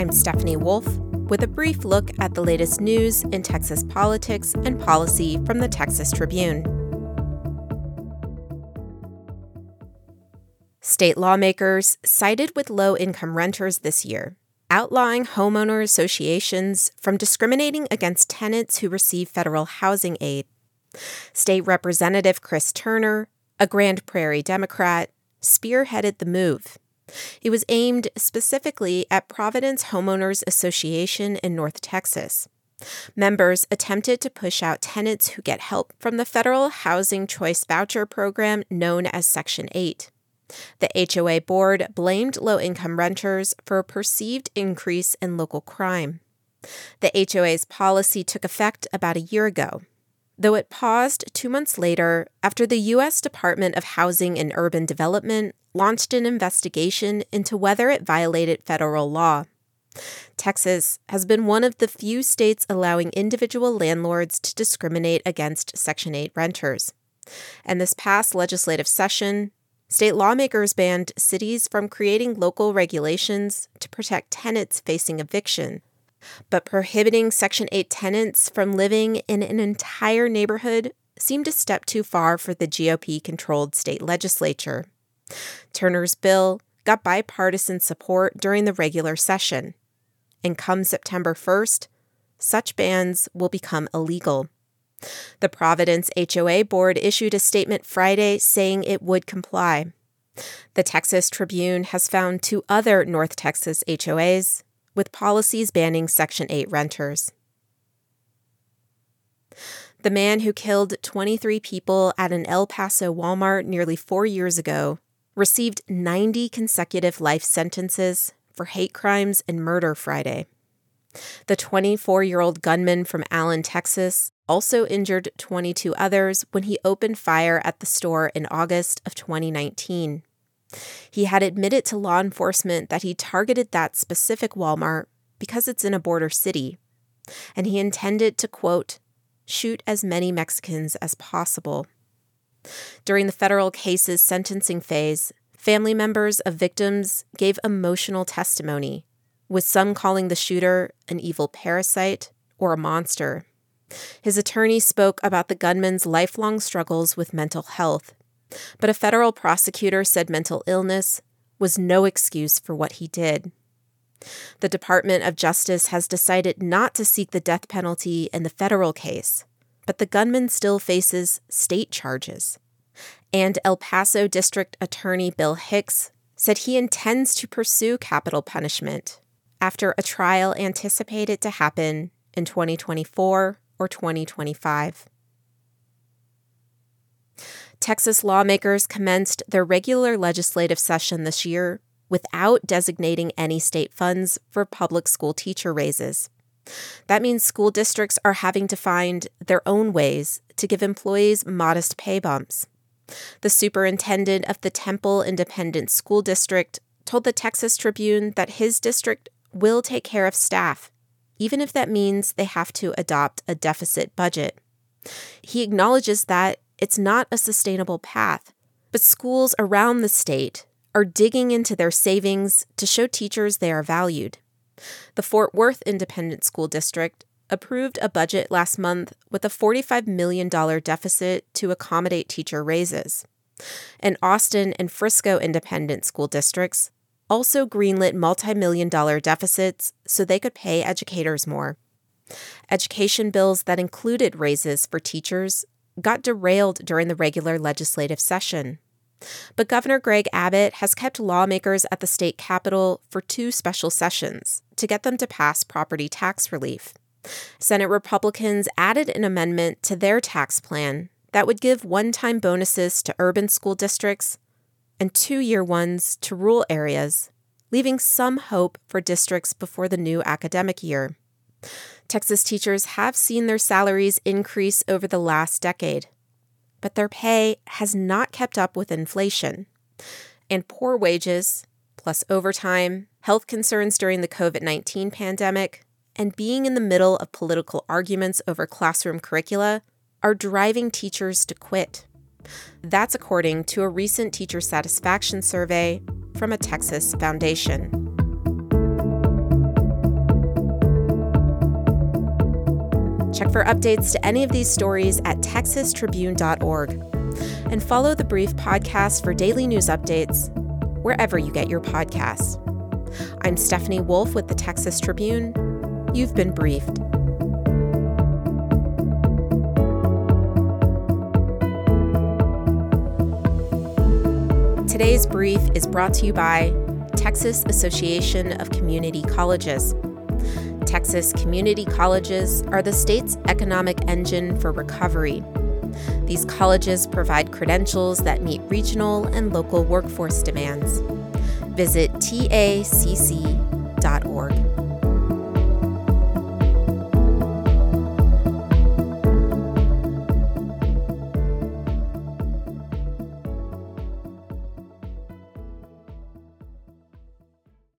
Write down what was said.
I'm Stephanie Wolf with a brief look at the latest news in Texas politics and policy from the Texas Tribune. State lawmakers sided with low income renters this year, outlawing homeowner associations from discriminating against tenants who receive federal housing aid. State Representative Chris Turner, a Grand Prairie Democrat, spearheaded the move. It was aimed specifically at Providence Homeowners Association in North Texas. Members attempted to push out tenants who get help from the federal Housing Choice Voucher program known as Section 8. The HOA board blamed low income renters for a perceived increase in local crime. The HOA's policy took effect about a year ago, though it paused two months later after the U.S. Department of Housing and Urban Development launched an investigation into whether it violated federal law. Texas has been one of the few states allowing individual landlords to discriminate against Section 8 renters. And this past legislative session, state lawmakers banned cities from creating local regulations to protect tenants facing eviction. But prohibiting Section 8 tenants from living in an entire neighborhood seemed a step too far for the GOP controlled state legislature. Turner's bill got bipartisan support during the regular session. And come September 1st, such bans will become illegal. The Providence HOA Board issued a statement Friday saying it would comply. The Texas Tribune has found two other North Texas HOAs with policies banning Section 8 renters. The man who killed 23 people at an El Paso Walmart nearly four years ago received 90 consecutive life sentences for hate crimes and murder Friday. The 24 year old gunman from Allen, Texas, also injured 22 others when he opened fire at the store in August of 2019. He had admitted to law enforcement that he targeted that specific Walmart because it's in a border city, and he intended to, quote, shoot as many Mexicans as possible. During the federal case's sentencing phase, family members of victims gave emotional testimony, with some calling the shooter an evil parasite or a monster. His attorney spoke about the gunman's lifelong struggles with mental health, but a federal prosecutor said mental illness was no excuse for what he did. The Department of Justice has decided not to seek the death penalty in the federal case, but the gunman still faces state charges. And El Paso District Attorney Bill Hicks said he intends to pursue capital punishment after a trial anticipated to happen in 2024 or 2025. Texas lawmakers commenced their regular legislative session this year without designating any state funds for public school teacher raises. That means school districts are having to find their own ways to give employees modest pay bumps. The superintendent of the Temple Independent School District told the Texas Tribune that his district will take care of staff, even if that means they have to adopt a deficit budget. He acknowledges that it's not a sustainable path, but schools around the state are digging into their savings to show teachers they are valued. The Fort Worth Independent School District approved a budget last month with a $45 million deficit to accommodate teacher raises. And Austin and Frisco Independent School Districts also greenlit multi million dollar deficits so they could pay educators more. Education bills that included raises for teachers got derailed during the regular legislative session. But Governor Greg Abbott has kept lawmakers at the state capitol for two special sessions to get them to pass property tax relief. Senate Republicans added an amendment to their tax plan that would give one time bonuses to urban school districts and two year ones to rural areas, leaving some hope for districts before the new academic year. Texas teachers have seen their salaries increase over the last decade but their pay has not kept up with inflation. And poor wages, plus overtime, health concerns during the COVID 19 pandemic, and being in the middle of political arguments over classroom curricula are driving teachers to quit. That's according to a recent teacher satisfaction survey from a Texas foundation. Check for updates to any of these stories at texastribune.org. And follow the Brief podcast for daily news updates wherever you get your podcasts. I'm Stephanie Wolf with the Texas Tribune. You've been briefed. Today's brief is brought to you by Texas Association of Community Colleges. Texas community colleges are the state's economic engine for recovery. These colleges provide credentials that meet regional and local workforce demands. Visit tacc.org.